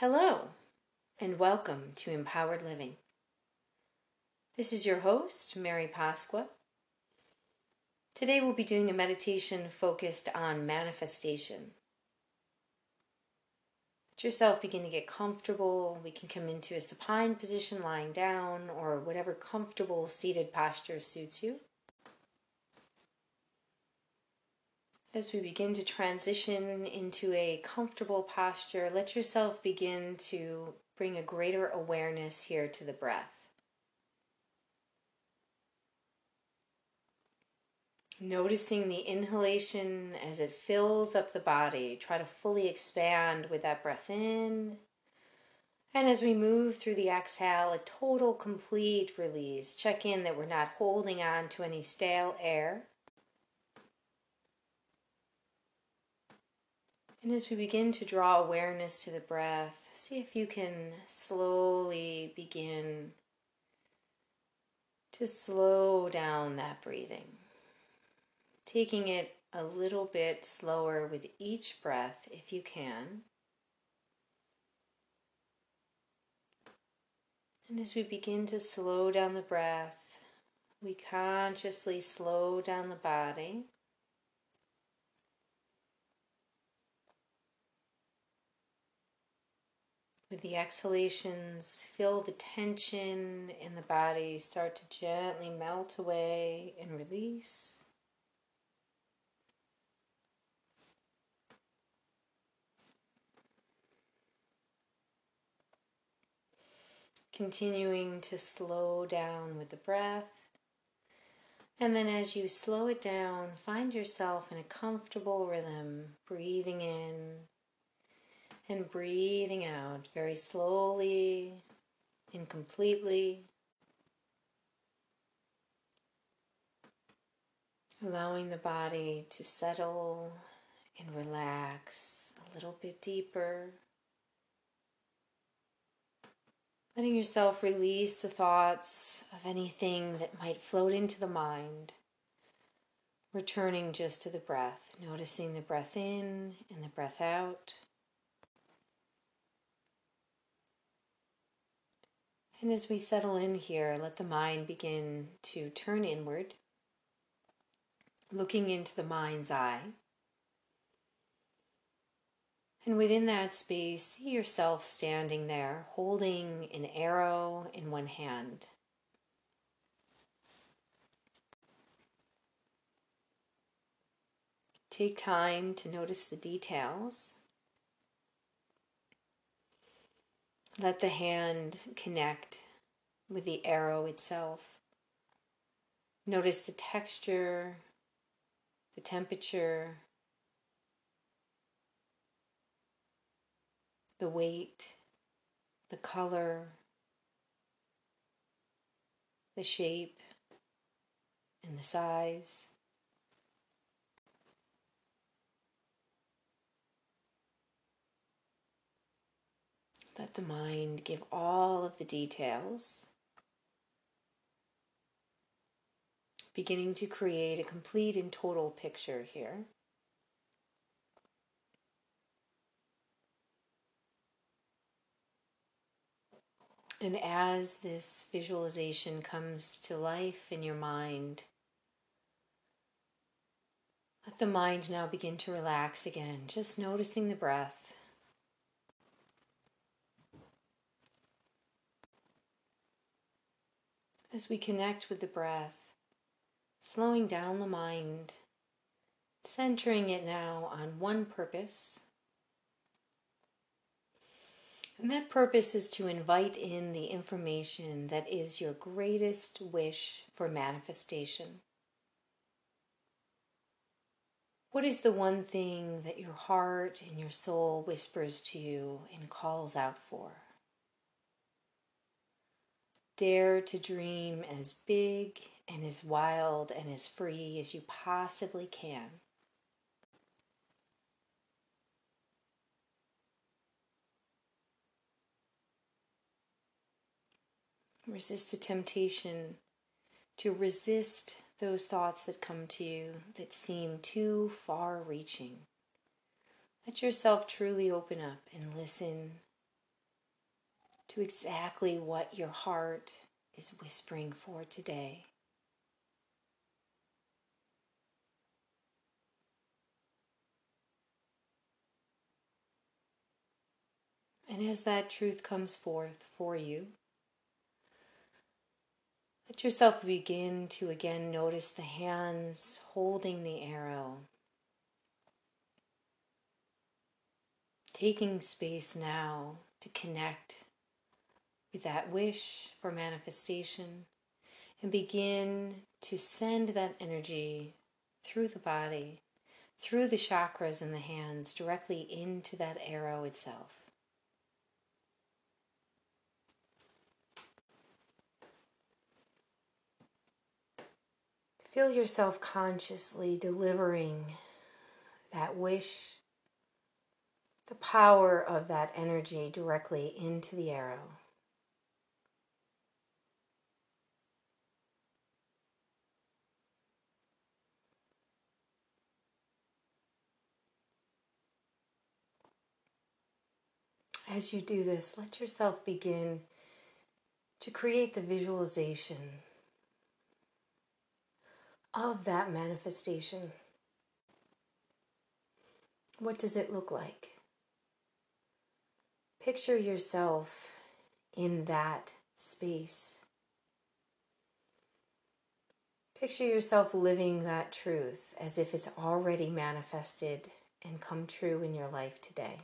Hello, and welcome to Empowered Living. This is your host, Mary Pasqua. Today we'll be doing a meditation focused on manifestation. Let yourself begin to get comfortable. We can come into a supine position lying down or whatever comfortable seated posture suits you. As we begin to transition into a comfortable posture, let yourself begin to bring a greater awareness here to the breath. Noticing the inhalation as it fills up the body. Try to fully expand with that breath in. And as we move through the exhale, a total complete release. Check in that we're not holding on to any stale air. And as we begin to draw awareness to the breath, see if you can slowly begin to slow down that breathing. Taking it a little bit slower with each breath if you can. And as we begin to slow down the breath, we consciously slow down the body. With the exhalations, feel the tension in the body start to gently melt away and release. Continuing to slow down with the breath. And then, as you slow it down, find yourself in a comfortable rhythm, breathing in and breathing out very slowly and completely. Allowing the body to settle and relax a little bit deeper. Letting yourself release the thoughts of anything that might float into the mind. Returning just to the breath, noticing the breath in and the breath out. And as we settle in here, let the mind begin to turn inward, looking into the mind's eye. And within that space, see yourself standing there, holding an arrow in one hand. Take time to notice the details Let the hand connect with the arrow itself. Notice the texture, the temperature, the weight, the color, the shape, and the size. Let the mind give all of the details, beginning to create a complete and total picture here. And as this visualization comes to life in your mind, let the mind now begin to relax again, just noticing the breath. As we connect with the breath, slowing down the mind, centering it now on one purpose. And that purpose is to invite in the information that is your greatest wish for manifestation. What is the one thing that your heart and your soul whispers to you and calls out for? Dare to dream as big and as wild and as free as you possibly can. Resist the temptation to resist those thoughts that come to you that seem too far reaching. Let yourself truly open up and listen to exactly what your heart is whispering for today. And as that truth comes forth for you, let yourself begin to again notice the hands holding the arrow. Taking space now to connect with that wish for manifestation and begin to send that energy through the body, through the chakras in the hands, directly into that arrow itself. Feel yourself consciously delivering that wish, the power of that energy directly into the arrow. As you do this, let yourself begin to create the visualization of that manifestation. What does it look like? Picture yourself in that space. Picture yourself living that truth as if it's already manifested and come true in your life today.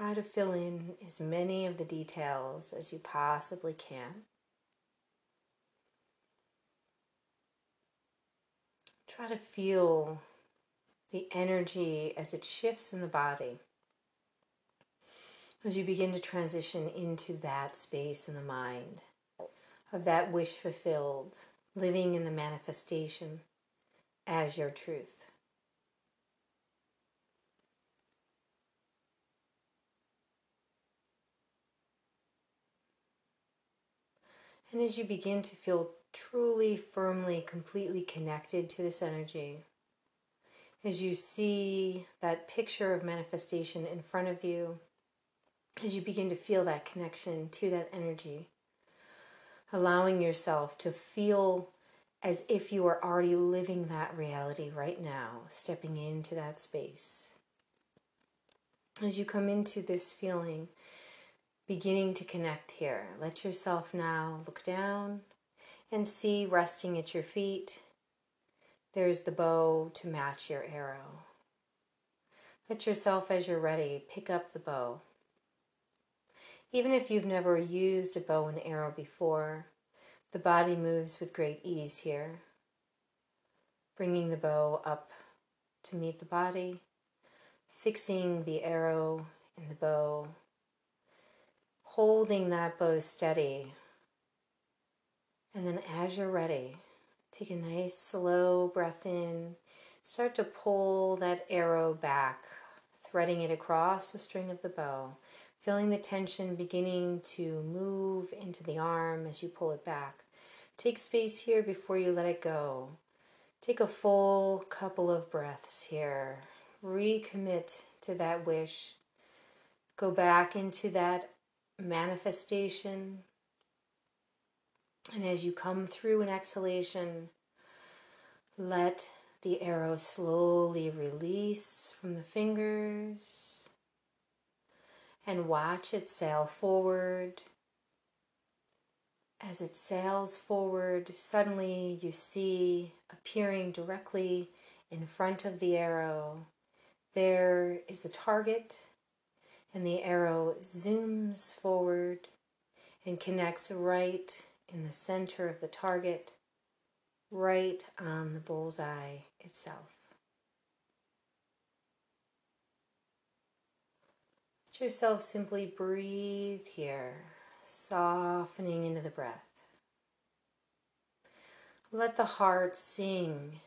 Try to fill in as many of the details as you possibly can. Try to feel the energy as it shifts in the body. As you begin to transition into that space in the mind of that wish fulfilled, living in the manifestation as your truth. And as you begin to feel truly, firmly, completely connected to this energy, as you see that picture of manifestation in front of you, as you begin to feel that connection to that energy, allowing yourself to feel as if you are already living that reality right now, stepping into that space. As you come into this feeling, beginning to connect here. Let yourself now look down and see resting at your feet. There's the bow to match your arrow. Let yourself, as you're ready, pick up the bow. Even if you've never used a bow and arrow before, the body moves with great ease here. Bringing the bow up to meet the body, fixing the arrow in the bow, holding that bow steady. And then, as you're ready, take a nice slow breath in. Start to pull that arrow back, threading it across the string of the bow, feeling the tension beginning to move into the arm as you pull it back. Take space here before you let it go. Take a full couple of breaths here. Recommit to that wish. Go back into that manifestation. And as you come through an exhalation, let the arrow slowly release from the fingers and watch it sail forward. As it sails forward, suddenly you see appearing directly in front of the arrow. There is the target and the arrow zooms forward and connects right in the center of the target, right on the bullseye itself. Let yourself simply breathe here, softening into the breath. Let the heart sing.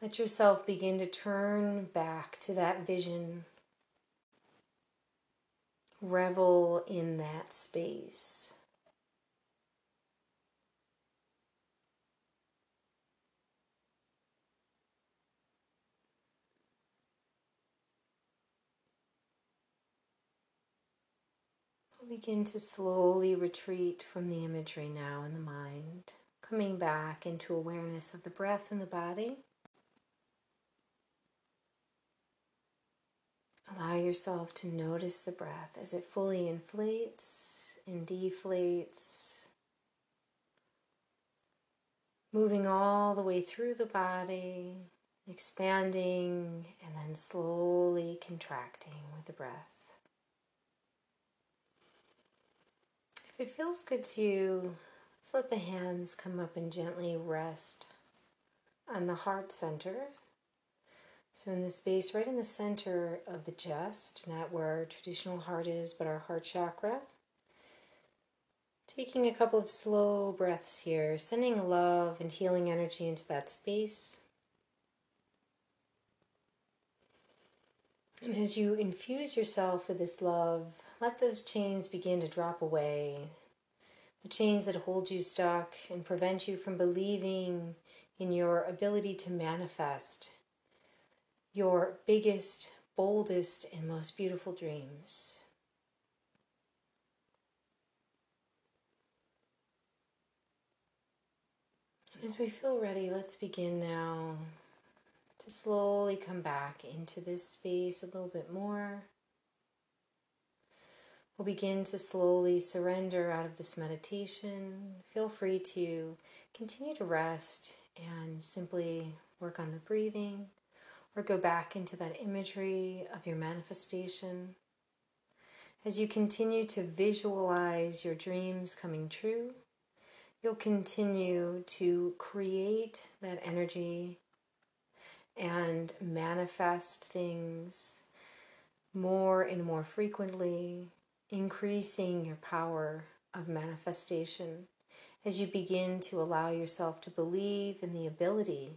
Let yourself begin to turn back to that vision revel in that space. Begin to slowly retreat from the imagery now in the mind, coming back into awareness of the breath in the body. Allow yourself to notice the breath as it fully inflates and deflates, moving all the way through the body, expanding and then slowly contracting with the breath. If it feels good to you, let's let the hands come up and gently rest on the heart center. So, in the space right in the center of the chest, not where our traditional heart is, but our heart chakra. Taking a couple of slow breaths here, sending love and healing energy into that space. And as you infuse yourself with this love, let those chains begin to drop away. The chains that hold you stuck and prevent you from believing in your ability to manifest your biggest, boldest, and most beautiful dreams. As we feel ready, let's begin now to slowly come back into this space a little bit more. We'll begin to slowly surrender out of this meditation. Feel free to continue to rest and simply work on the breathing or go back into that imagery of your manifestation. As you continue to visualize your dreams coming true, you'll continue to create that energy and manifest things more and more frequently, increasing your power of manifestation as you begin to allow yourself to believe in the ability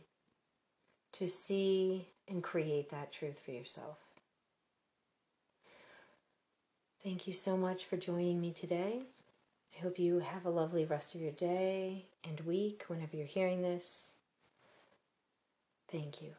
to see and create that truth for yourself. Thank you so much for joining me today. I hope you have a lovely rest of your day and week whenever you're hearing this. Thank you.